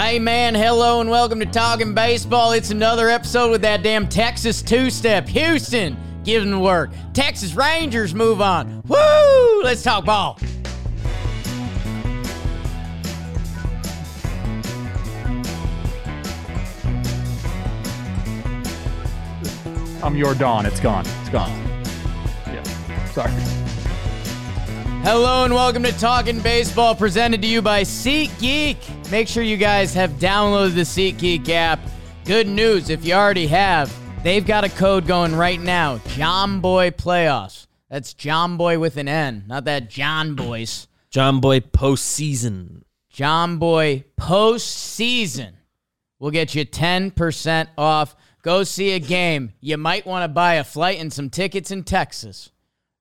Hey man, hello and welcome to Talking Baseball. It's another episode with that damn Texas two-step. Houston giving work. Texas Rangers move on. Woo! Let's talk ball. I'm your Dawn. It's gone. It's gone. Yeah. Sorry. Hello and welcome to Talking Baseball, presented to you by SeatGeek. Make sure you guys have downloaded the SeatGeek app. Good news, if you already have, they've got a code going right now. Jomboy Playoffs. That's John Boy with an N, not that John Boys. Jomboy postseason. Jomboy postseason will get you 10% off. Go see a game. You might want to buy a flight and some tickets in Texas.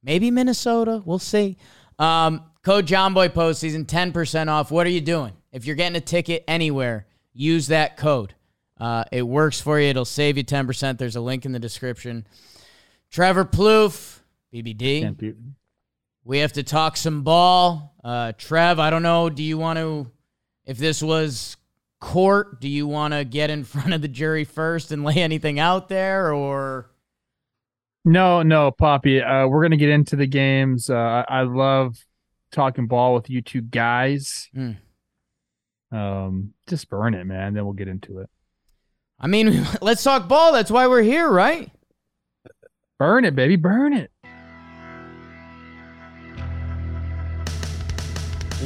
Maybe Minnesota. We'll see. Um, code Jomboy postseason, 10% off. What are you doing? If you're getting a ticket anywhere, use that code. Uh, it works for you. It'll save you 10%. There's a link in the description. Trevor Plouffe, BBD. We have to talk some ball. Uh, Trev, I don't know. Do you want to, if this was court, do you want to get in front of the jury first and lay anything out there, or No, no, Poppy. Uh, we're gonna get into the games. Uh, I, love talking ball with you two guys. Hmm. Um, just burn it, man. Then we'll get into it. I mean, let's talk ball. That's why we're here, right? Burn it, baby. Burn it.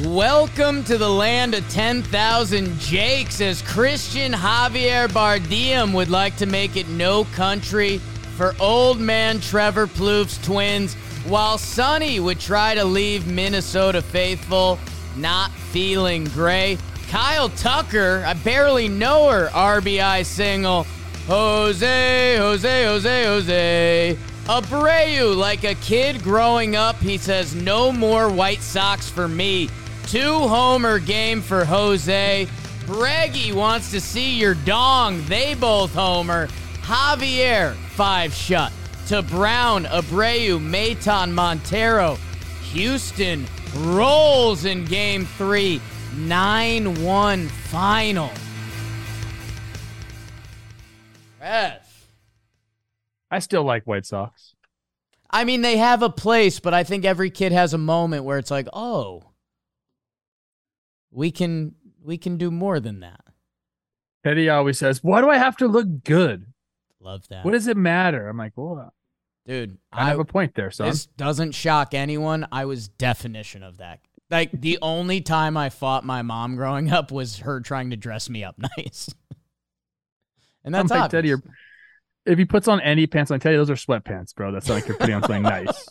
Welcome to the land of 10,000 Jakes as Christian Javier Bardem would like to make it no country for old man Trevor Plouffe's twins, while Sonny would try to leave Minnesota faithful, not feeling gray. Kyle Tucker, I barely know her, RBI single. Jose, Jose, Jose, Jose. Abreu, like a kid growing up, he says, no more White Sox for me. Two homer game for Jose. Breggy wants to see your dong. They both homer. Javier, five shut. To Brown, Abreu, Maton, Montero. Houston rolls in game three. 9 1 final. Rev. I still like White Sox. I mean, they have a place, but I think every kid has a moment where it's like, oh, we can we can do more than that. Teddy always says, "Why do I have to look good? Love that, What does it matter?" I'm like, "Well, dude. I have a point there, son." this doesn't shock anyone. I was definition of that. Like the only time I fought my mom growing up was her trying to dress me up nice, and that's like. Teddy, if he puts on any pants, I tell you, those are sweatpants, bro. That's not like you're putting on something nice.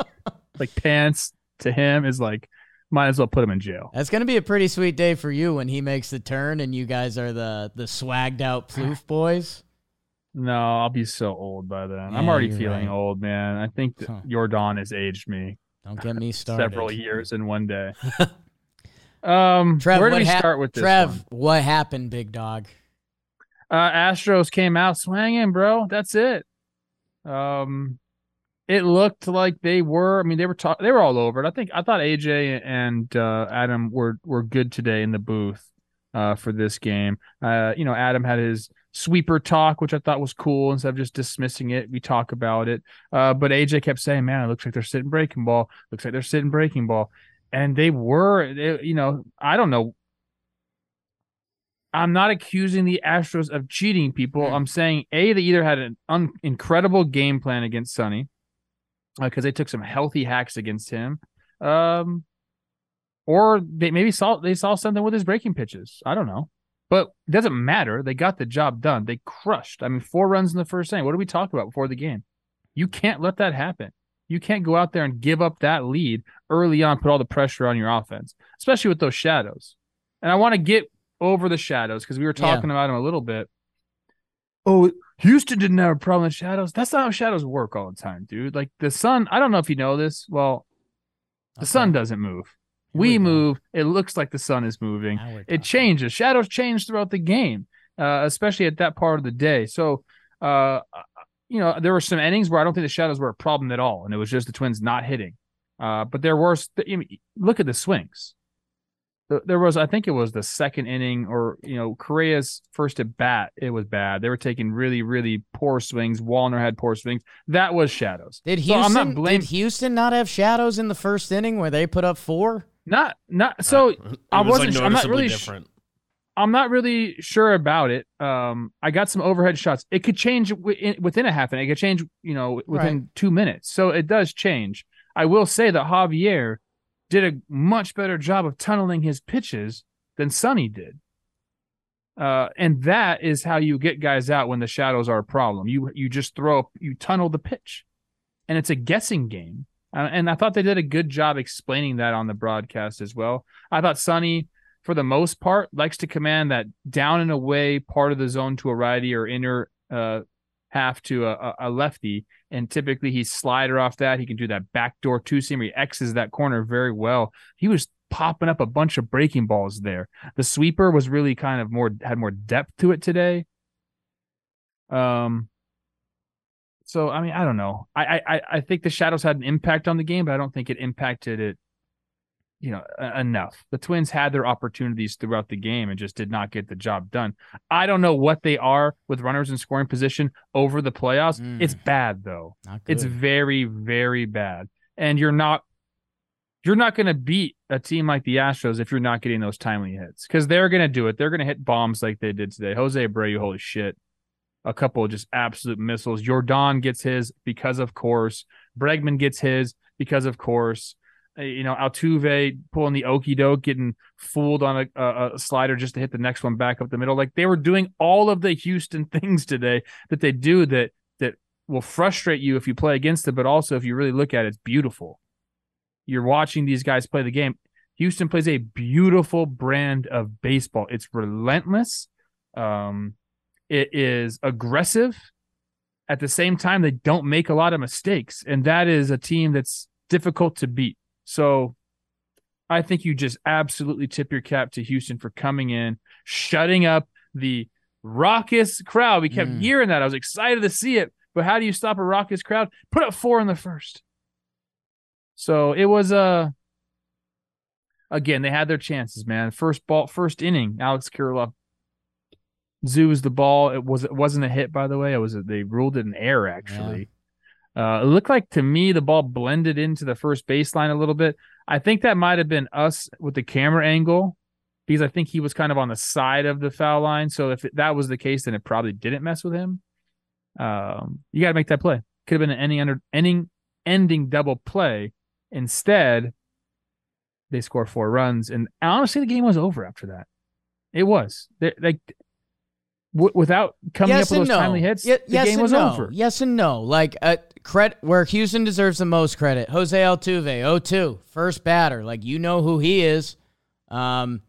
Like pants to him is like, might as well put him in jail. That's gonna be a pretty sweet day for you when he makes the turn and you guys are the the swagged out Plouffe boys. No, I'll be so old by then. I'm already feeling right. old, man. I think Huh. your Dawn has aged me Don't get me started. several years in one day. um, Trev, where do we hap- start with this? Trev, one? what happened, big dog? Uh, Astros came out swinging, bro. That's it. Um, it looked like they were. I mean, they were talk- They were all over it. I think. I thought AJ and uh, Adam were were good today in the booth uh, for this game. Uh, you know, Adam had his sweeper talk, which I thought was cool. Instead of just dismissing it, we talk about it. Uh, but AJ kept saying, "Man, it looks like they're sitting breaking ball. Looks like they're sitting breaking ball." And they were. They, you know, I don't know I'm not accusing the Astros of cheating people. Mm. I'm saying a they either had an un- incredible game plan against Sonny because they took some healthy hacks against him, um, or they maybe saw they saw something with his breaking pitches. I don't know, but it doesn't matter. They got the job done. They crushed. I mean, four runs in the first inning. What did we talk about before the game? You can't let that happen. You can't go out there and give up that lead early on, put all the pressure on your offense, especially with those shadows. And I want to get over the shadows because we were Yeah. talking about them a little bit. Oh, Houston didn't have a problem with shadows. That's not how shadows work all the time, dude. Like the sun, I don't know if you know this. Well, the sun doesn't move. We We go. move. It looks like the sun is moving. It changes. Shadows change throughout the game, uh, especially at that part of the day. So, uh, you know, there were some innings where I don't think the shadows were a problem at all, and it was just the Twins not hitting. Uh, but there were. st- I mean, look at the swings. there was I think it was the second inning or you know Correa's first at bat it was bad they were taking really really poor swings Wallner had poor swings that was shadows Did So I'm Houston not blame- did Houston not have shadows in the first inning where they put up four? Not not so It I was, wasn't like, I'm not noticeably really sh- different. I'm not really sure about it um I got some overhead shots it could change wi- within a half an inning it could change you know within two minutes so it does change I will say that Javier did a much better job of tunneling his pitches than Sonny did. Uh, and that is how you get guys out when the shadows are a problem. You you just throw up. you tunnel the pitch, and it's a guessing game. Uh, and I thought they did a good job explaining that on the broadcast as well. I thought Sonny, for the most part, likes to command that down and away part of the zone to a righty or inner uh, half to a, a- lefty, and typically he's slider off that. He can do that backdoor two seam. He X's that corner very well. He was popping up a bunch of breaking balls there. The sweeper was really kind of more had more depth to it today. Um. So I mean, I don't know. I I I think the shadows had an impact on the game, but I don't think it impacted it. You know, enough. The Twins had their opportunities throughout the game and just did not get the job done. I don't know what they are with runners in scoring position over the playoffs. Mm. It's bad though. It's very, very bad. And you're not you're not going to beat a team like the Astros if you're not getting those timely hits because they're going to do it. They're going to hit bombs like they did today. Jose Abreu, holy shit. A couple of just absolute missiles. Yordan gets his because of course. Bregman gets his because of course. Uh, You know, Altuve pulling the okey doke, getting fooled on a, a, slider just to hit the next one back up the middle. Like they were doing all of the Houston things today that they do that that will frustrate you if you play against it, but also if you really look at it, it's beautiful. You're watching these guys play the game. Houston plays a beautiful brand of baseball. It's relentless. Um, it is aggressive. At the same time, they don't make a lot of mistakes, and that is a team that's difficult to beat. So, I think you just absolutely tip your cap to Houston for coming in, shutting up the raucous crowd. We kept Mm. hearing that. I was excited to see it, but how do you stop a raucous crowd? Put up four in the first. So it was uh again, they had their chances, man. First ball, first inning, Alex Kirilloff zoos the ball. It was it wasn't a hit, by the way. It was a, they ruled it an error actually. Uh, it looked like to me the ball blended into the first baseline a little bit. I think that might have been us with the camera angle because I think he was kind of on the side of the foul line. So if that was the case, then it probably didn't mess with him. Um, you got to make that play. Could have been an ending under ending ending double play. Instead, they score four runs, and honestly, the game was over after that. It was They- like w- without coming yes up with those no. timely hits, Ye- the yes game was no. over. Yes and no. Like uh, credit where Houston deserves the most credit. Jose Altuve, 0-2, first batter. Like you know who he is. Um,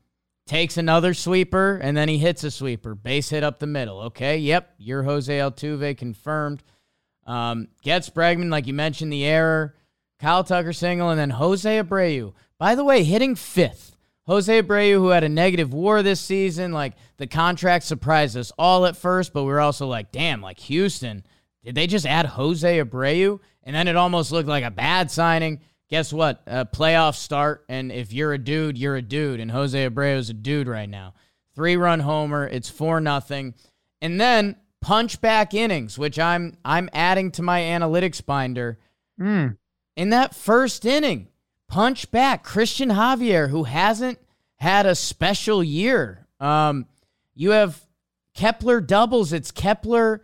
takes another sweeper and then he hits a sweeper, base hit up the middle. Okay, yep, you're Jose Altuve confirmed. Um, gets Bregman, like you mentioned, the error. Kyle Tucker single, and then Jose Abreu. By the way, hitting fifth. Jose Abreu, who had a negative war this season, like the contract surprised us all at first, but we were also like, damn, like Houston, did they just add Jose Abreu? And then it almost looked like a bad signing. Guess what? A playoff start, and if you're a dude, you're a dude, and Jose Abreu is a dude right now. Three run homer, it's four nothing, and then punch back innings, which I'm I'm adding to my analytics binder Mm. in that first inning, punch back Christian Javier, who hasn't had a special year. Um, you have Kepler doubles. It's Kepler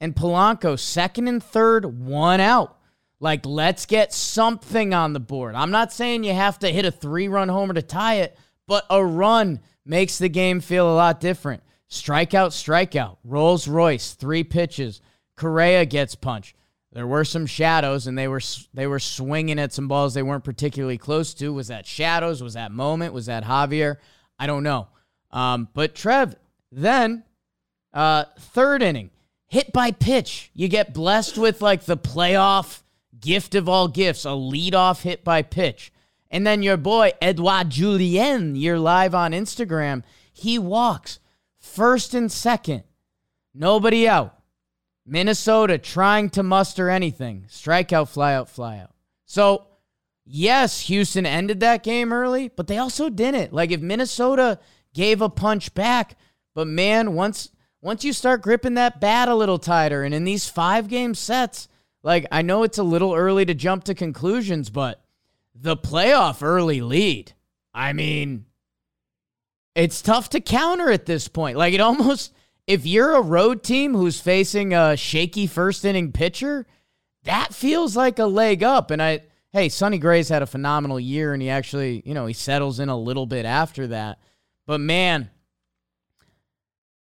and Polanco, second and third, one out. Like, let's get something on the board. I'm not saying you have to hit a three run homer to tie it, but a run makes the game feel a lot different. Strikeout, strikeout. Rolls Royce, three pitches. Correa gets punched. There were some shadows, and they were they were swinging at some balls they weren't particularly close to. Was that shadows? Was that moment? Was that Javier? I don't know. Um, but Trev, then uh, third inning, hit by pitch. You get blessed with like the playoff gift of all gifts, a leadoff hit by pitch. And then your boy, Edouard Julien, you're live on Instagram. He walks first and second, nobody out. Minnesota trying to muster anything. Strikeout, fly out, fly out. So yes, Houston ended that game early, but they also didn't. Like if Minnesota gave a punch back, but man, once once you start gripping that bat a little tighter and in these 5 game sets, like I know it's a little early to jump to conclusions, but the playoff early lead. I mean, it's tough to counter at this point. Like it almost if you're a road team who's facing a shaky first inning pitcher, that feels like a leg up. And I, hey, Sonny Gray's had a phenomenal year, and he actually, you know, he settles in a little bit after that. But man,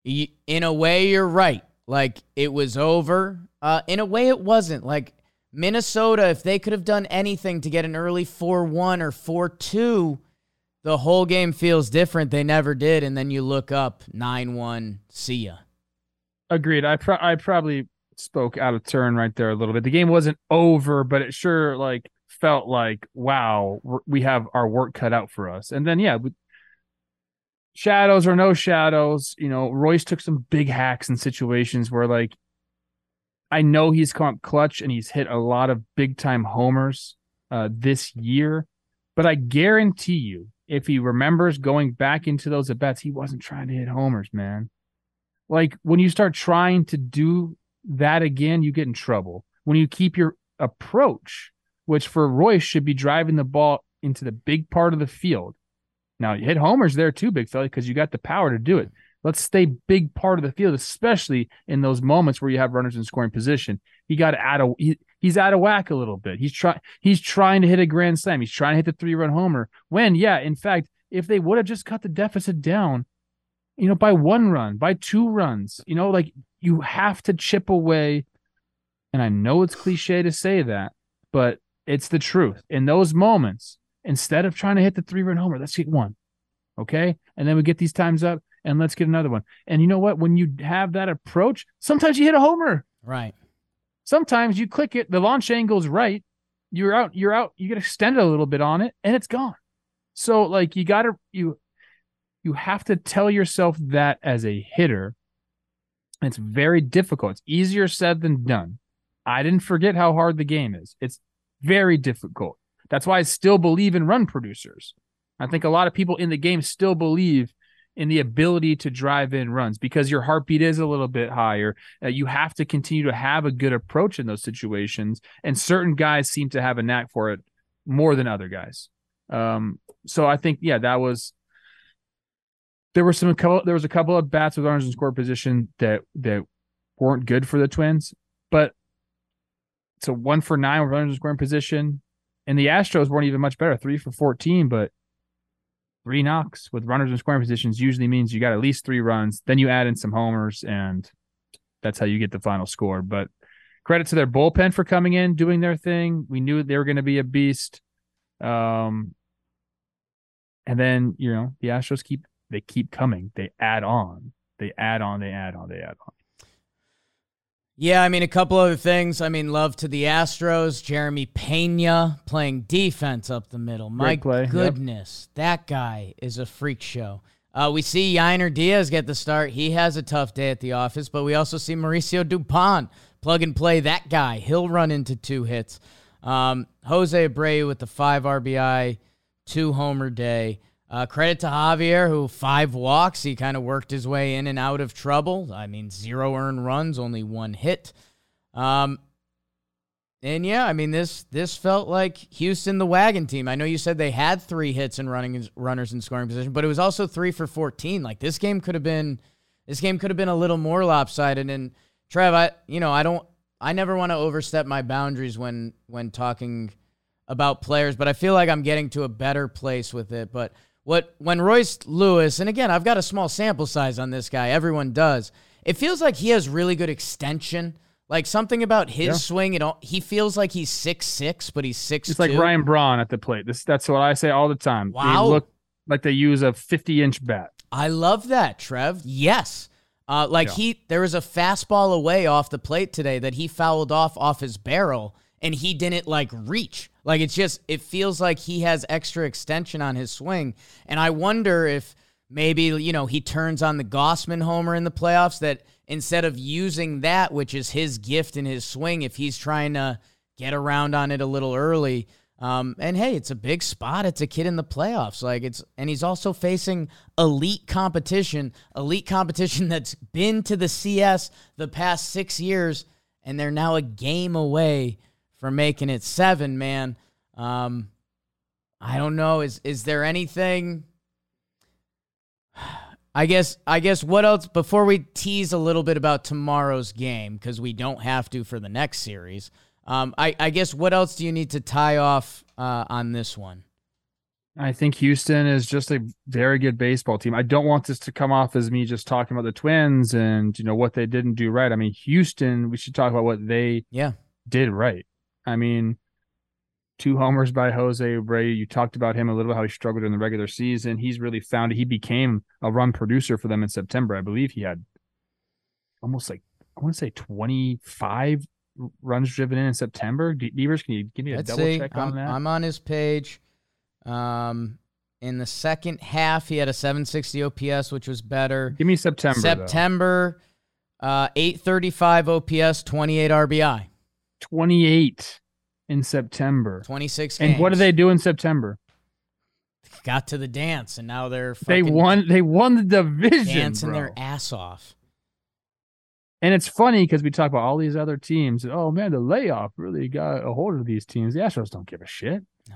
in a way, you're right. Like it was over. Uh, in a way, it wasn't. Like Minnesota, if they could have done anything to get an early 4 1 or 4 2, the whole game feels different. They never did. And then you look up 9 1, see ya. Agreed. I, pro- I probably spoke out of turn right there a little bit. The game wasn't over, but it sure like felt like, wow, we have our work cut out for us. And then, yeah, shadows or no shadows, you know, Royce took some big hacks in situations where like I know he's come clutch and he's hit a lot of big time homers uh, this year, but I guarantee you if he remembers going back into those at bats, he wasn't trying to hit homers, man. Like when you start trying to do that again, you get in trouble. When you keep your approach, which for Royce should be driving the ball into the big part of the field. Now you hit homers there too, big fella, because you got the power to do it. Let's stay big part of the field, especially in those moments where you have runners in scoring position. He got out of he, he's out of whack a little bit. He's trying he's trying to hit a grand slam. He's trying to hit the three run homer. When yeah, in fact, if they would have just cut the deficit down, you know, by one run, by two runs, you know, like you have to chip away. And I know it's cliche to say that, but it's the truth. In those moments, instead of trying to hit the three run homer, let's get one. Okay. And then we get these times up and let's get another one. And you know what? When you have that approach, sometimes you hit a homer. Right. Sometimes you click it, the launch angle's right. You're out, you're out, you get extended a little bit on it, and it's gone. So like you gotta you you have to tell yourself that as a hitter. It's very difficult. It's easier said than done. I didn't forget how hard the game is. It's very difficult. That's why I still believe in run producers. I think a lot of people in the game still believe in the ability to drive in runs because your heartbeat is a little bit higher. Uh, you have to continue to have a good approach in those situations, and certain guys seem to have a knack for it more than other guys. Um, so I think yeah, that was there were some there was a couple of bats with runners in score position that that weren't good for the Twins, but so one for nine with runners in scoring position, and the Astros weren't even much better, three for fourteen, but three knocks with runners in scoring positions usually means you got at least three runs. Then you add in some homers, and that's how you get the final score. But credit to their bullpen for coming in, doing their thing. We knew they were going to be a beast. Um, and then you know the Astros keep they keep coming. They add on. They add on. They add on. They add on. Yeah, I mean, a couple other things. I mean, love to the Astros. Jeremy Pena playing defense up the middle. My goodness, yep. that guy is a freak show. Uh, we see Yainer Diaz get the start. He has a tough day at the office, but we also see Mauricio Dubon plug and play that guy. He'll run into two hits. Um, Jose Abreu with the five RBI, two homer day. Uh, credit to Javier, who five walks. He kind of worked his way in and out of trouble. I mean, zero earned runs, only one hit. Um, and yeah, I mean this this felt like Houston, the wagon team. I know you said they had three hits and running runners in scoring position, but it was also three for fourteen. Like this game could have been, this game could have been a little more lopsided. And Trev, I you know I don't, I never want to overstep my boundaries when when talking about players, but I feel like I'm getting to a better place with it. But what when Royce Lewis, and again, I've got a small sample size on this guy. Everyone does. It feels like he has really good extension. Like something about his yeah. swing, it all, he feels like he's six six, but he's six. It's like Ryan Braun at the plate. This that's what I say all the time. Wow, they look like they use a fifty inch bat. I love that, Trev. Yes, uh, like yeah. he there was a fastball away off the plate today that he fouled off off his barrel, and he didn't like reach. Like it's just it feels like he has extra extension on his swing, and I wonder if maybe you know he turns on the Gausman homer in the playoffs that instead of using that, which is his gift in his swing, if he's trying to get around on it a little early, Um, and hey, it's a big spot. It's a kid in the playoffs. Like it's, and he's also facing elite competition, elite competition that's been to the CS the past six years, and they're now a game away from making it seven. Man, um, I don't know. Is is there anything? I guess I guess what else before we tease a little bit about tomorrow's game because we don't have to for the next series. Um, I, I guess what else do you need to tie off uh, on this one? I think Houston is just a very good baseball team. I don't want this to come off as me just talking about the Twins and you know what they didn't do right. I mean, Houston, we should talk about what they yeah did right. I mean, two homers by Jose Abreu. You talked about him a little how he struggled in the regular season. He's really found it. He became a run producer for them in September. I believe he had almost like I want to say 25 runs driven in in September. Beavers, can you give me a Let's double see. check I'm, on that? I'm on his page. Um, in the second half, he had a 760 OPS, which was better. give me September. September, uh, 835 OPS, 28 RBI, 28 in September. 26 games. And what do they do in September? got to the dance, and now they're They won. They won the division, dancing bro. their ass off. And it's funny because we talk about all these other teams. Oh man, the layoff really got a hold of these teams. The Astros don't give a shit. No.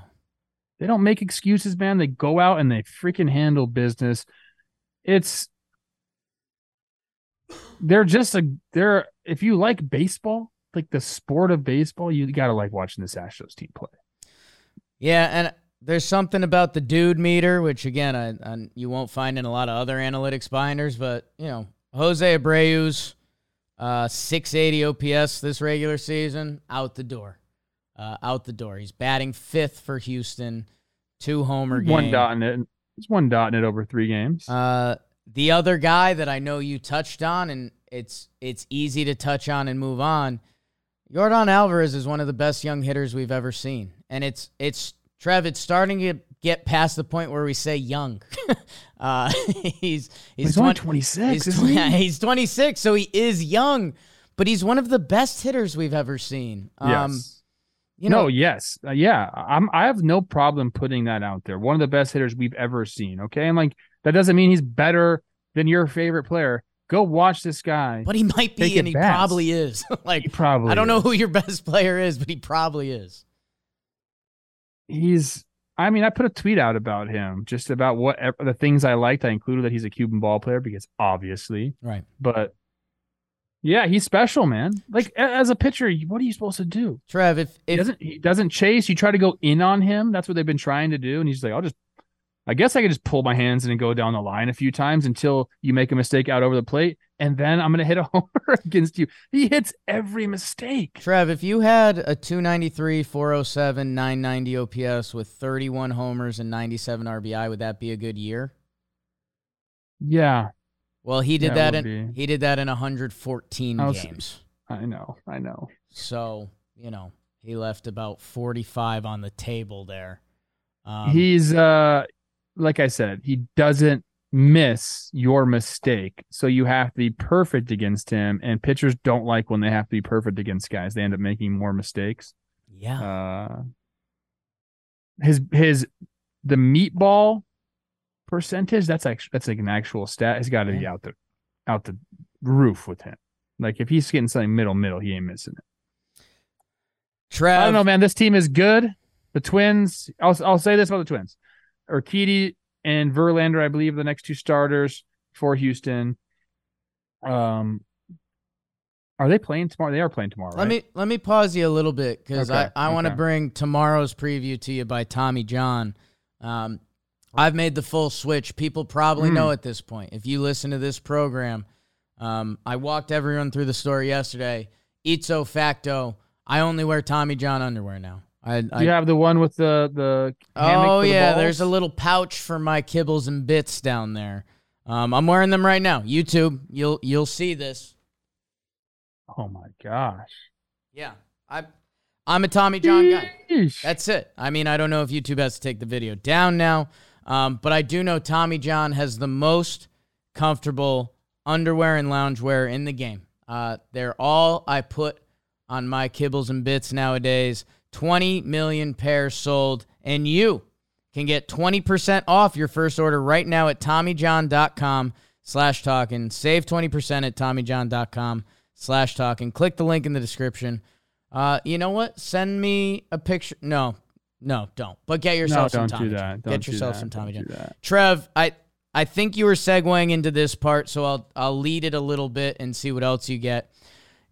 They don't make excuses, man. They go out and they freaking handle business. It's they're just a they're if you like baseball, like the sport of baseball, you gotta like watching this Astros team play. Yeah, and there's something about the dude meter, which again, I, I, you won't find in a lot of other analytics binders, but you know, Jose Abreu's uh, 680 OPS this regular season, out the door, uh, out the door. He's batting fifth for Houston, two homer game. One dot in it. It's one dot in it over three games. Uh, the other guy that I know you touched on, and it's it's easy to touch on and move on. Yordan Alvarez is one of the best young hitters we've ever seen, and it's it's Trev. It's starting to get past the point where we say young. uh, he's he's, He's only 26, He's, isn't he? yeah, he's 26, so he is young, but he's one of the best hitters we've ever seen. Um, yes. you know, no, yes, uh, yeah. I'm. I have no problem putting that out there. One of the best hitters we've ever seen. Okay, and like that doesn't mean he's better than your favorite player. Go watch this guy. but he might be, and he best. probably is. like He probably. I don't know who your best player is, but he probably is. he's. I mean, I put a tweet out about him, just about what the things I liked. I included that he's a Cuban ball player because obviously, Right. but yeah, he's special, man. Like as a pitcher, what are you supposed to do? Trev, if He doesn't he doesn't chase. You try to go in on him. That's what they've been trying to do. And he's like, I'll just I guess I could just pull my hands in and go down the line a few times until you make a mistake out over the plate, and then I'm gonna hit a homer against you. He hits every mistake. Trev, if you had a 293, 407, 990 OPS with 31 homers and 97 RBI, would that be a good year? Yeah, Well, he did Yeah, that in be. he did that in 114 I was- games. I know, I know. So, you know, he left about 45 on the table there. Um, He's uh like I said, he doesn't miss your mistake. So you have to be perfect against him. And pitchers don't like when they have to be perfect against guys. They end up making more mistakes. yeah. Uh his his the meatball percentage, that's actually that's like an actual stat. He's gotta be out the out the roof with him. Like if he's getting something middle middle, he ain't missing it. Trev, I don't know, man. This team is good. The Twins. I'll I'll say this about the Twins: Urquidy and Verlander, I believe, the next two starters for Houston. Um, are they playing tomorrow? They are playing tomorrow, Let right? me let me pause you a little bit because Okay, I, I want to bring tomorrow's preview to you by Tommy John. Um, I've made the full switch. People probably Hmm. know at this point. If you listen to this program, um, I walked everyone through the store yesterday. Ipso facto, I only wear Tommy John underwear now. I, Do I you have the one with the the oh the yeah, balls? there's a little pouch for my kibbles and bits down there. Um, I'm wearing them right now. YouTube, you'll you'll see this. Oh my gosh! Yeah, I I'm a Tommy John guy. Yeesh. That's it. I mean, I don't know if YouTube has to take the video down now, um, but I do know Tommy John has the most comfortable underwear and loungewear in the game. Uh, they're all I put on my kibbles and bits nowadays. 20 million pairs sold, and you can get 20% off your first order right now at TommyJohn.com slash talking. Save 20% at TommyJohn.com slash talking. Click the link in the description. Uh, you know what? Send me a picture. No, no, don't. But get No, yourself some don't Tommy do John. Get do yourself that. some Tommy Don't John. Trev, I I think you were segueing into this part, so I'll I'll lead it a little bit and see what else you get.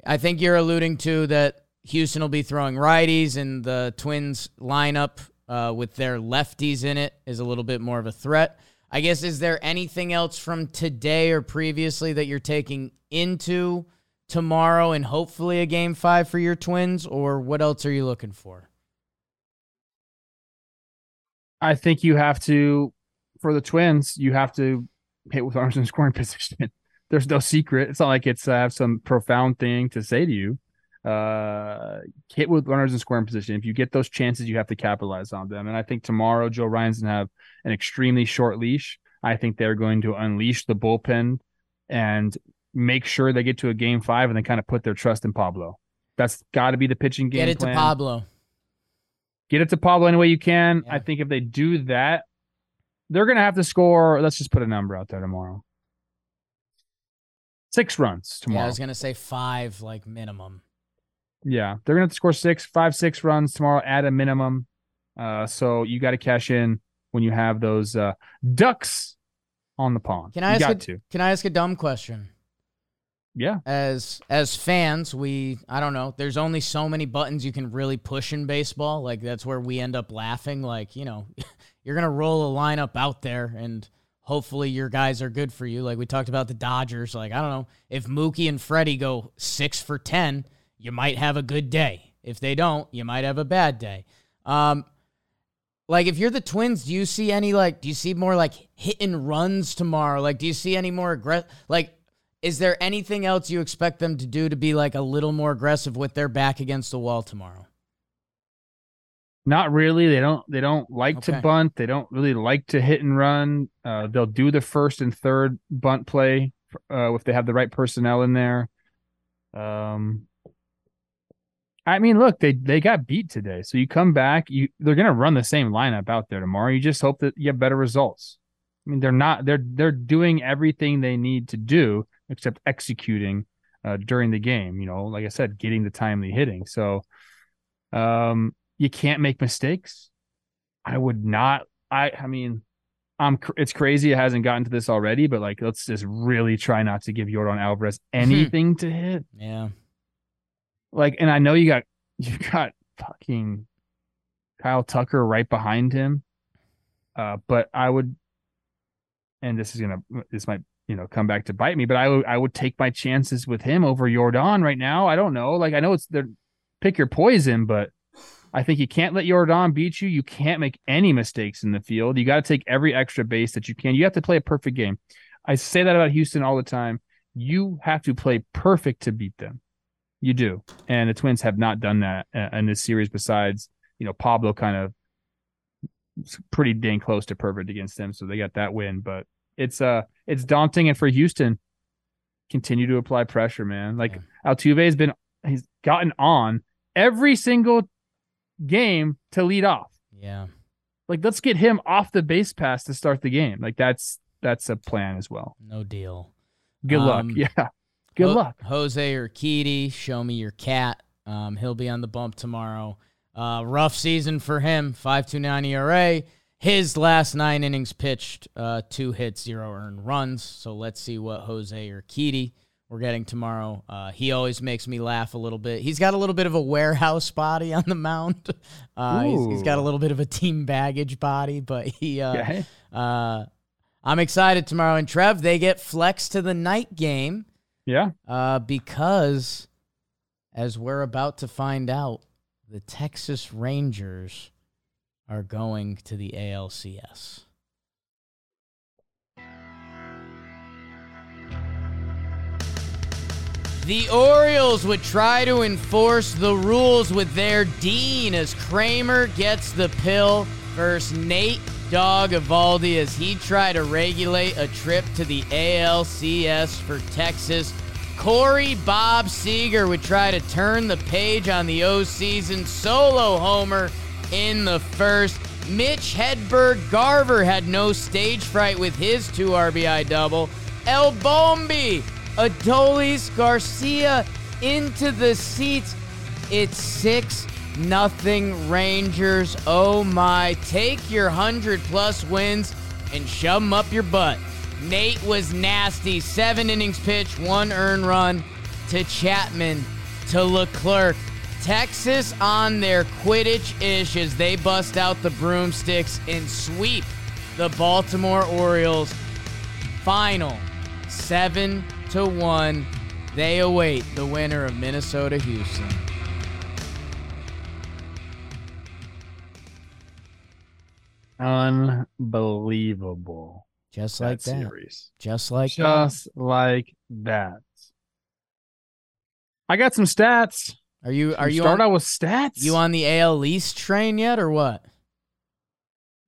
I think you're alluding to that Houston will be throwing righties, and the Twins lineup uh, with their lefties in it is a little bit more of a threat. I guess is there anything else from today or previously that you're taking into tomorrow and hopefully a game five for your Twins, or what else are you looking for? I think you have to, for the Twins, you have to hit with arms in scoring position. There's no secret. It's not like it's uh, some profound thing to say to you. Uh, hit with runners in scoring position. If you get those chances, you have to capitalize on them. And I think tomorrow Joe Ryan's gonna have an extremely short leash. I think they're going to unleash the bullpen and make sure they get to a game five and then kind of put their trust in Pablo. That's got to be the pitching game. Get it plan. to Pablo. Get it to Pablo any way you can. Yeah. I think if they do that, they're going to have to score. Let's just put a number out there tomorrow. Six runs Yeah, tomorrow. I was gonna say five, like minimum. They're going to have to score six, five, six runs tomorrow at a minimum. Uh, so you got to cash in when you have those uh, ducks on the pond. Can I you ask a, to? Can I ask a dumb question? Yeah. As as fans, we I don't know. There's only so many buttons you can really push in baseball. Like that's where we end up laughing. Like you know, you're gonna roll a lineup out there, and hopefully your guys are good for you. Like we talked about the Dodgers. Like I don't know if Mookie and Freddie go six for ten, you might have a good day. If they don't, you might have a bad day. Um, like if you're the Twins, do you see any like? Do you see more like hit and runs tomorrow? Like, do you see any more aggressive? Like, is there anything else you expect them to do to be like a little more aggressive with their back against the wall tomorrow? Not really. They don't. They don't like Okay. to bunt. They don't really like to hit and run. Uh, they'll do the first and third bunt play uh, if they have the right personnel in there. Um, I mean, look, they they got beat today, so you come back. You they're gonna run the same lineup out there tomorrow. You just hope that you have better results. I mean, they're not. They're they're doing everything they need to do except executing uh, during the game. You know, like I said, getting the timely hitting. So, um, you can't make mistakes. I would not. I I mean, I'm. It's crazy it hasn't gotten to this already, but like, let's just really try not to give Yordan Alvarez anything to hit. Yeah. Like, and I know you got you got fucking Kyle Tucker right behind him. Uh, but I would, and this is gonna this might you know come back to bite me, but I would I would take my chances with him over Yordan right now. I don't know. Like I know it's they're pick your poison, but I think you can't let Yordan beat you. You can't make any mistakes in the field. You got to take every extra base that you can. You have to play a perfect game. I say that about Houston all the time. You have to play perfect to beat them. You do. And the Twins have not done that uh, in this series besides, you know, Pablo kind of pretty dang close to perfect against them, so they got that win, but it's uh it's daunting and for Houston continue to apply pressure, man. Like Altuve has been he's gotten on every single game to lead off. Yeah. Like let's get him off the base pass to start the game. Like that's that's a plan as well. No deal. Good luck. Um, Yeah. Good Ho- luck. Jose Urquidy, show me your cat. Um, he'll be on the bump tomorrow. Uh, rough season for him, 5.29 ERA. His last nine innings pitched, uh, two hits, zero earned runs. So let's see what Jose Urquidy we're getting tomorrow. Uh, he always makes me laugh a little bit. He's got a little bit of a warehouse body on the mound. Uh, he's, he's got a little bit of a team baggage body, but he uh, Okay. uh, I'm excited tomorrow. And Trev, they get flexed to the night game Yeah. uh, because, as we're about to find out, the Texas Rangers are going to the ALCS. The Orioles would try to enforce the rules with their dean as Kremer gets the pill versus Nate Dog Eovaldi as he tried to regulate a trip to the ALCS for Texas. Corey Bob Seager would try to turn the page on the O season solo homer in the first. Mitch Hedberg Garver had no stage fright with his two RBI double. El Bombi, Adolis Garcia into the seats. It's 6 nothing Rangers. Oh my. Take your 100 plus wins and shove them up your butt. Nate was nasty. Seven innings pitched, one earned run to Chapman, to Leclerc. Texas on their Quidditch ish as they bust out the broomsticks and sweep the Baltimore Orioles. Final seven to one. They await the winner of Minnesota Houston. Unbelievable. Just like that. series. Just like Just like that. I got some stats. Are you are you start on, out with stats? you on the AL East train yet or what?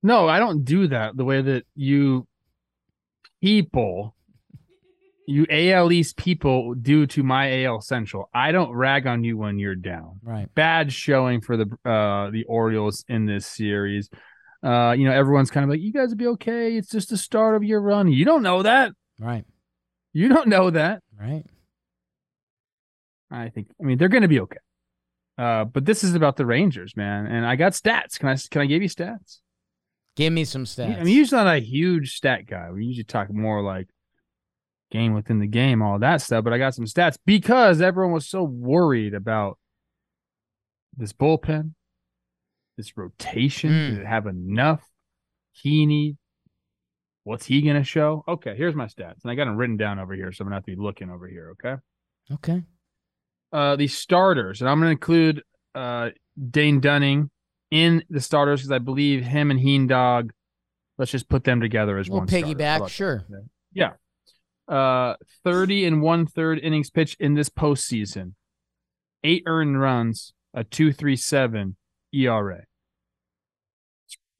No, I don't do that the way that you people, you AL East people do to my AL Central. I don't rag on you when you're down. Right. Bad showing for the uh the Orioles in this series. Uh, you know, everyone's kind of like, you guys will be okay. It's just the start of your run. You don't know that. Right. You don't know that. Right. I think. I mean, they're going to be okay. Uh, but this is about the Rangers, man. And I got stats. Can I can I give you stats? Give me some stats. I'm usually not a huge stat guy. We usually talk more like game within the game, all that stuff. But I got some stats because everyone was so worried about this bullpen, this rotation. Mm. Did it have enough? Heaney, what's he gonna show? Okay, here's my stats, and I got them written down over here, so I'm gonna have to be looking over here. Okay. okay. uh the starters, and I'm going to include uh Dane Dunning in the starters because I believe him and Heen Dog. Let's just put them together as We'll one. Piggyback, sure. that? Yeah. Uh, thirty and one third innings pitched in this postseason. Eight earned runs, a two three seven ERA.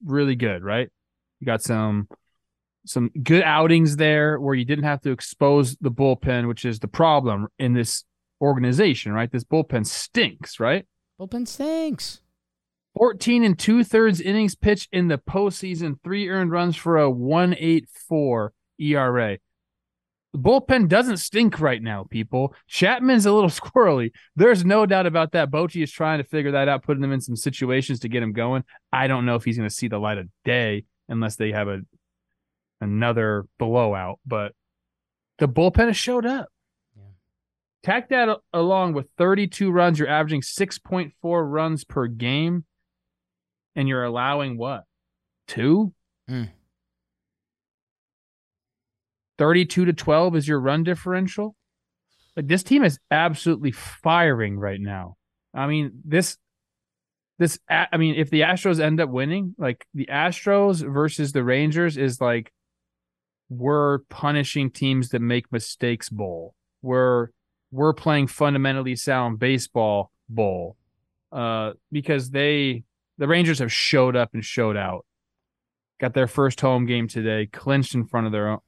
Really good, right? You got some some good outings there where you didn't have to expose the bullpen, which is the problem in this organization, right? This bullpen stinks, right? Bullpen stinks. 14 and two thirds innings pitched in the postseason, three earned runs for a 184 ERA. The bullpen doesn't stink right now, people. Chapman's a little squirrely. There's no doubt about that. Bochy is trying to figure that out, putting him in some situations to get him going. I don't know if he's going to see the light of day unless they have a another blowout, but the bullpen has showed up. Yeah. Tack that along with 32 runs, you're averaging 6.4 runs per game, and you're allowing what? Two? Mm. 32 to 12 is your run differential. Like this team is absolutely firing right now. I mean, this this I mean, if the Astros end up winning, like the Astros versus the Rangers is like we're punishing teams that make mistakes bowl. We're we're playing fundamentally sound baseball bowl. Uh because they the Rangers have showed up and showed out. Got their first home game today, clinched in front of their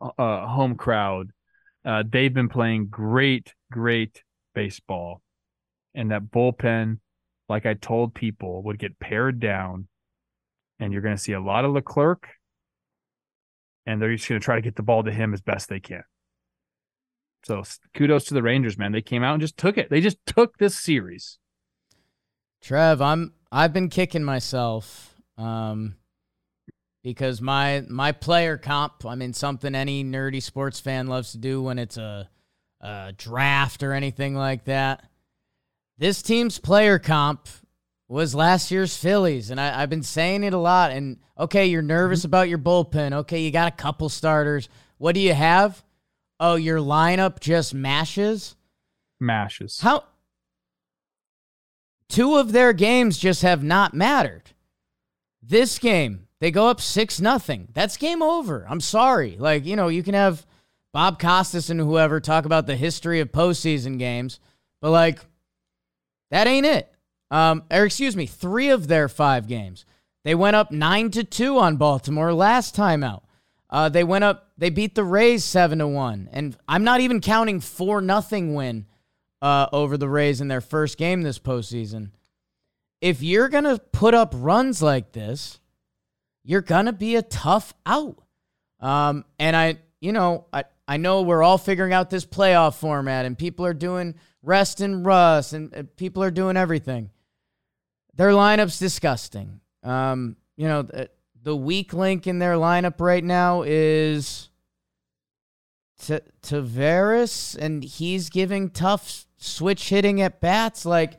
uh, home crowd. Uh, they've been playing great, great baseball. And that bullpen, like I told people, would get pared down. And you're going to see a lot of Leclerc. And they're just going to try to get the ball to him as best they can. So kudos to the Rangers, man. They came out and just took it. They just took this series. Trev, I'm I've been kicking myself um, because my my player comp. I mean, something any nerdy sports fan loves to do when it's a, a draft or anything like that. This team's player comp was last year's Phillies, and I, I've been saying it a lot. And okay, you're nervous mm-hmm. about your bullpen. Okay, you got a couple starters. What do you have? Oh, your lineup just mashes. Mashes. How two of their games just have not mattered. This game, they go up six nothing. That's game over. I'm sorry. Like, you know, you can have Bob Costas and whoever talk about the history of postseason games, but like that ain't it. Um, or excuse me, three of their five games. They went up nine to two on Baltimore last time out. Uh, they went up. They beat the Rays seven to one, and I'm not even counting four nothing win uh, over the Rays in their first game this postseason. If you're gonna put up runs like this, you're gonna be a tough out. Um, and I, you know, I I know we're all figuring out this playoff format, and people are doing rest and rust, and, people are doing everything. Their lineup's disgusting. Um, you know, the, the weak link in their lineup right now is T- Taveras, and he's giving tough switch hitting at bats. Like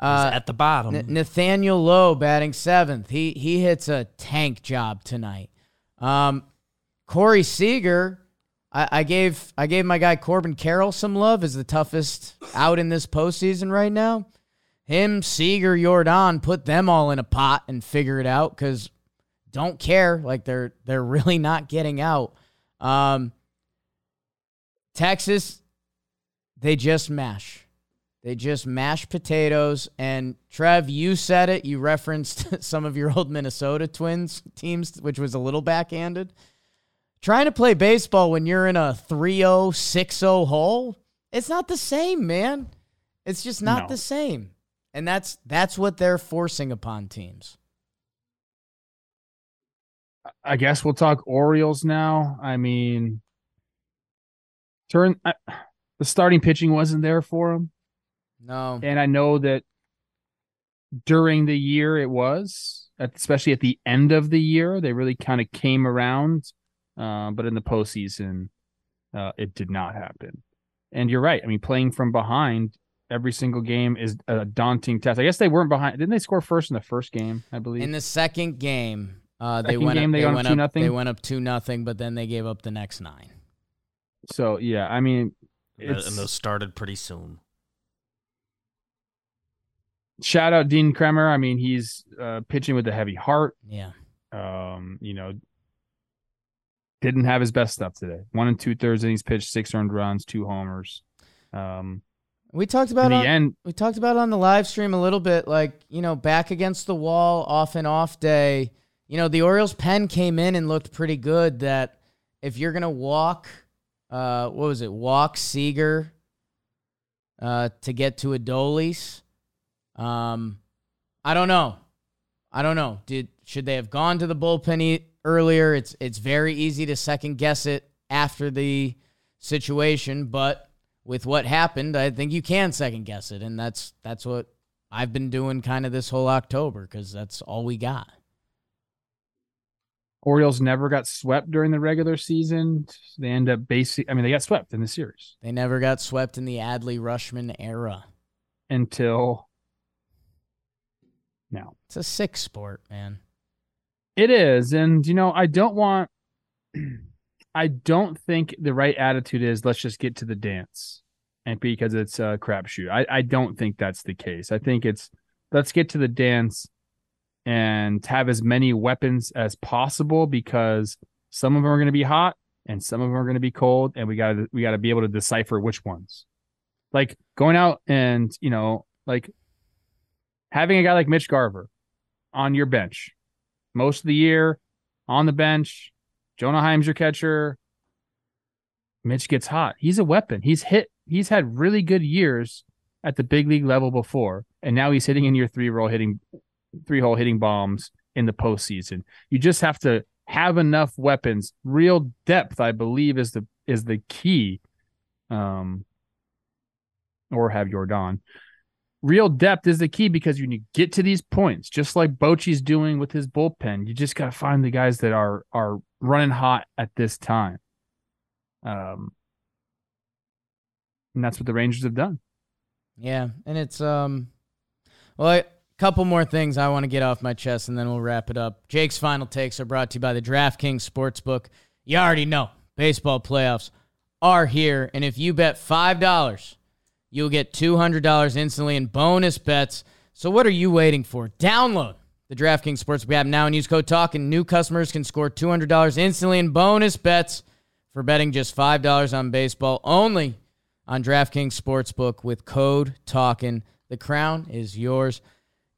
uh, at the bottom, N- Nathaniel Lowe batting seventh. He he hits a tank job tonight. Um, Corey Seager, I, I gave I gave my guy Corbin Carroll some love as the toughest out in this postseason right now. Him, Seager, Yordan, put them all in a pot and figure it out because don't care. Like they're they're really not getting out. Um, Texas, they just mash. They just mash potatoes. And Trev, you said it. You referenced some of your old Minnesota Twins teams, which was a little backhanded. Trying to play baseball when you're in a 3 0, 6 0 hole, it's not the same, man. It's just not no. the same. And that's that's what they're forcing upon teams. I guess we'll talk Orioles now. I mean, turn I, the starting pitching wasn't there for him. No. And I know that during the year it was, especially at the end of the year, they really kind of came around. Uh, but in the postseason, uh, it did not happen. And you're right. I mean, playing from behind every single game is a daunting test. I guess they weren't behind. Didn't they score first in the first game? I believe in the second game. Uh, they went game, up, they, they went up, nothing. They went up two nothing, but then they gave up the next nine. So yeah, I mean, and those started pretty soon. Shout out Dean Kremer. I mean, he's uh, pitching with a heavy heart. Yeah. Um, you know, didn't have his best stuff today. One and two thirds innings pitched, six earned runs, two homers. Um, we talked about in the on, end. We talked about on the live stream a little bit, like you know, back against the wall, off and off day. You know, the Orioles pen came in and looked pretty good. That if you're gonna walk uh, what was it? Walk Seager uh, to get to Adolis. Um, I don't know. I don't know. Did should they have gone to the bullpen e- earlier? It's it's very easy to second guess it after the situation, but with what happened, I think you can second guess it, and that's that's what I've been doing kind of this whole October because that's all we got. Orioles never got swept during the regular season. They end up basically, I mean, they got swept in the series. They never got swept in the Adley Rutschman era until now. It's a sick sport, man. It is. And, you know, I don't want, I don't think the right attitude is let's just get to the dance and because it's a crapshoot. I, I don't think that's the case. I think it's let's get to the dance and have as many weapons as possible because some of them are going to be hot and some of them are going to be cold and we got to we got to be able to decipher which ones like going out and you know like having a guy like Mitch Garver on your bench most of the year on the bench Jonah Heim's your catcher Mitch gets hot he's a weapon he's hit he's had really good years at the big league level before and now he's hitting in your three roll hitting three hole hitting bombs in the postseason. You just have to have enough weapons. Real depth, I believe, is the is the key. Um, or have Yordan. Real depth is the key because when you get to these points, just like Bochy's doing with his bullpen, you just got to find the guys that are are running hot at this time. Um, and that's what the Rangers have done. Yeah, and it's um, well, a Couple more things I want to get off my chest and then we'll wrap it up. Jake's final takes are brought to you by the DraftKings Sportsbook. You already know baseball playoffs are here. And if you bet $5, you'll get $200 instantly in bonus bets. So what are you waiting for? Download the DraftKings Sportsbook app now and use code TALK, and new customers can score $200 instantly in bonus bets for betting just $5 on baseball only on DraftKings Sportsbook with code TALKIN. The crown is yours.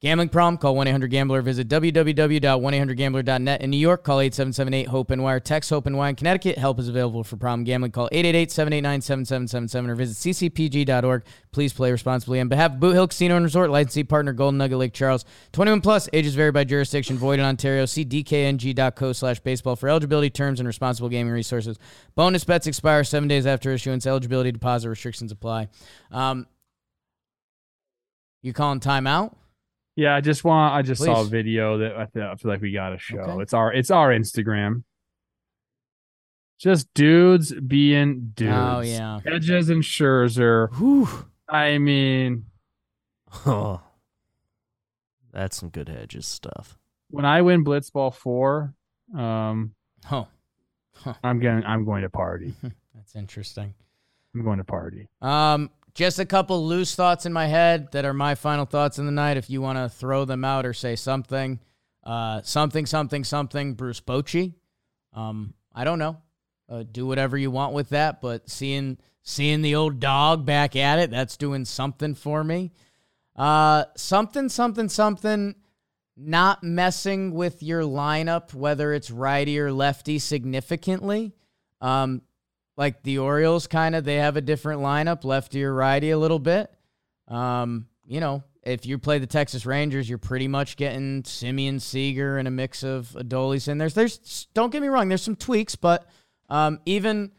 Gambling problem? Call 1-800-GAMBLER. Visit www.1800gambler.net. In New York, call 877-8-HOPE-NY or text HOPE-NY. In Connecticut, help is available for problem gambling. Call 888-789-7777 or visit ccpg.org. Please play responsibly. On behalf of Boot Hill Casino and Resort, licensee partner Golden Nugget Lake Charles. 21 plus, ages vary by jurisdiction, void in Ontario. See dkng.co slash baseball for eligibility terms and responsible gaming resources. Bonus bets expire seven days after issuance. Eligibility deposit restrictions apply. Um, you calling timeout? Yeah, I just want. I just Please. saw a video that I feel, I feel like we got to show. Okay. It's our. It's our Instagram. Just dudes being dudes. Oh, yeah. Hedges and Scherzer. Whew. I mean, Oh, that's some good hedges stuff. when I win Blitzball four, um, Oh, I'm going. I'm going to party. that's interesting. I'm going to party. Um, just a couple loose thoughts in my head that are my final thoughts in the night. If you want to throw them out or say something, uh, something, something, something. Bruce Bochy. Um, I don't know. Uh, do whatever you want with that, but seeing seeing the old dog back at it, that's doing something for me. Uh, something, something, something. Not messing with your lineup, whether it's righty or lefty, significantly. Um, like the Orioles kind of they have a different lineup, lefty or righty a little bit. Um, you know, if you play the Texas Rangers, you're pretty much getting Semien Seager and a mix of Adolis in there. There's don't get me wrong, there's some tweaks, but um, even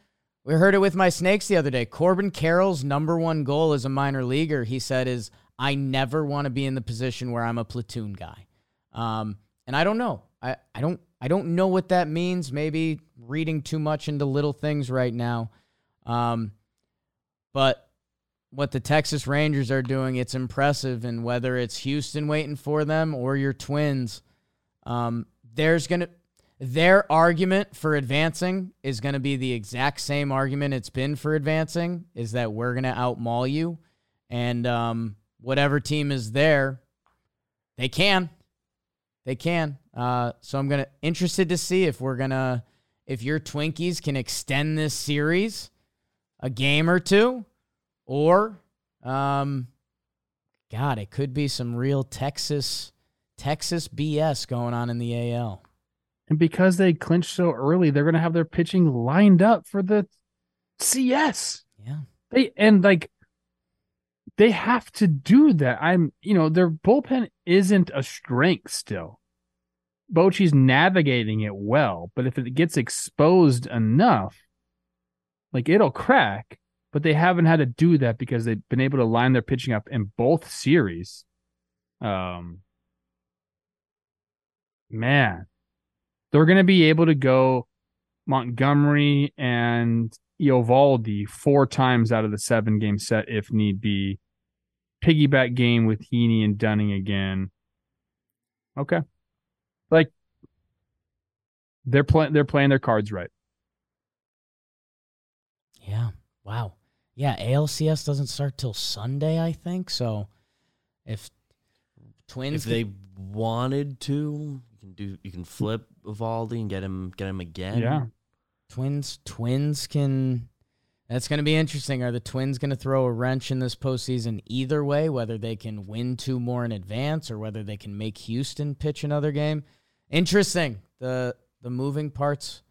we heard it with my snakes the other day. Corbin Carroll's number one goal as a minor leaguer, he said, is I never want to be in the position where I'm a platoon guy. Um, and I don't know. I, I don't I don't know what that means. Maybe reading too much into little things right now. Um, but what the Texas Rangers are doing, it's impressive. And whether it's Houston waiting for them or your Twins, um, there's gonna their argument for advancing is to be the exact same argument it's been for advancing is that we're to outmaul you and um, whatever team is there they can they can uh, so i'm to interested to see if we're to if your twinkies can extend this series a game or two or um, god it could be some real texas texas bs going on in the al And because they clinched so early, they're going to have their pitching lined up for the CS. yeah They and like they have to do that. I'm, you know, their bullpen isn't a strength still. Bochy's navigating it well, but if it gets exposed enough, like it'll crack. But they haven't had to do that because they've been able to line their pitching up in both series. Um, man, they're going to be able to go Montgomery and Eovaldi four times out of the seven game set if need be. Piggyback game with Heaney and Dunning again. Okay. Like they're playing they're playing their cards right. Yeah. Wow. Yeah, ALCS doesn't start till Sunday, I think. So if Twins If they wanted to, you can do. You can flip Eovaldi and get him. Get him again. Yeah. Twins Twins can that's going to be interesting. Are the Twins going to throw a wrench in this postseason either way, whether they can win two more in advance or whether they can make Houston pitch another game? Interesting. The the moving parts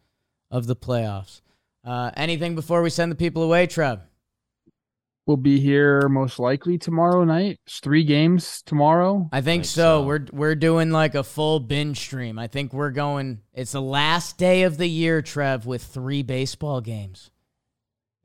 of the playoffs. Uh, anything before we send the people away, Trev? We'll be here most likely tomorrow night. It's three games tomorrow. I think Think so. so. We're we're doing like a full binge stream. I think we're going. It's the last day of the year, Trev, with three baseball games.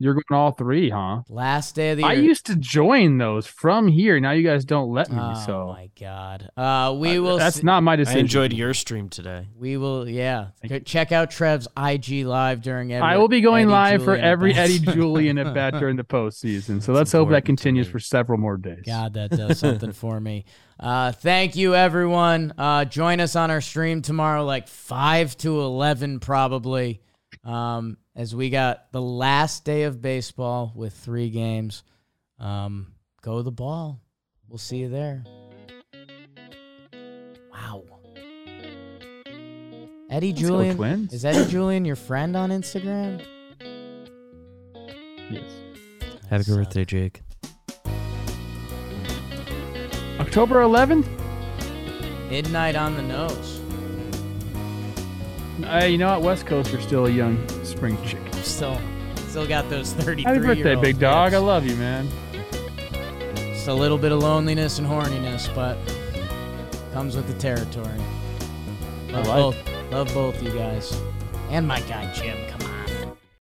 You're going all three, huh? Last day of the year. I used to join those from here. Now you guys don't let me. Oh so my god. Uh, we Uh, will. That's s- not my decision. I enjoyed your stream today. We will. Yeah. Thank Go- you. Check out Trev's IG live during every. I will be going Eddie live for every. Eddie Julien at bat during the postseason. So That's let's hope that continues for several more days. God, that does something for me. Uh, thank you, everyone. Uh, join us on our stream tomorrow, like five to eleven, probably, um, as we got the last day of baseball with three games. Um, go the ball. We'll see you there. Wow. Eddie Let's go, Julien Twins. is Eddie Julien your friend on Instagram? Yes. Happy Suck. birthday, Jake. October 11th. Midnight on the nose. Uh, you know what? West Coast are still a young spring chicken. Still, still got those 33 Happy birthday, big dog. I love you, man. It's a little bit of loneliness and horniness, but comes with the territory. Love like both. Love both you guys. And my guy Jim.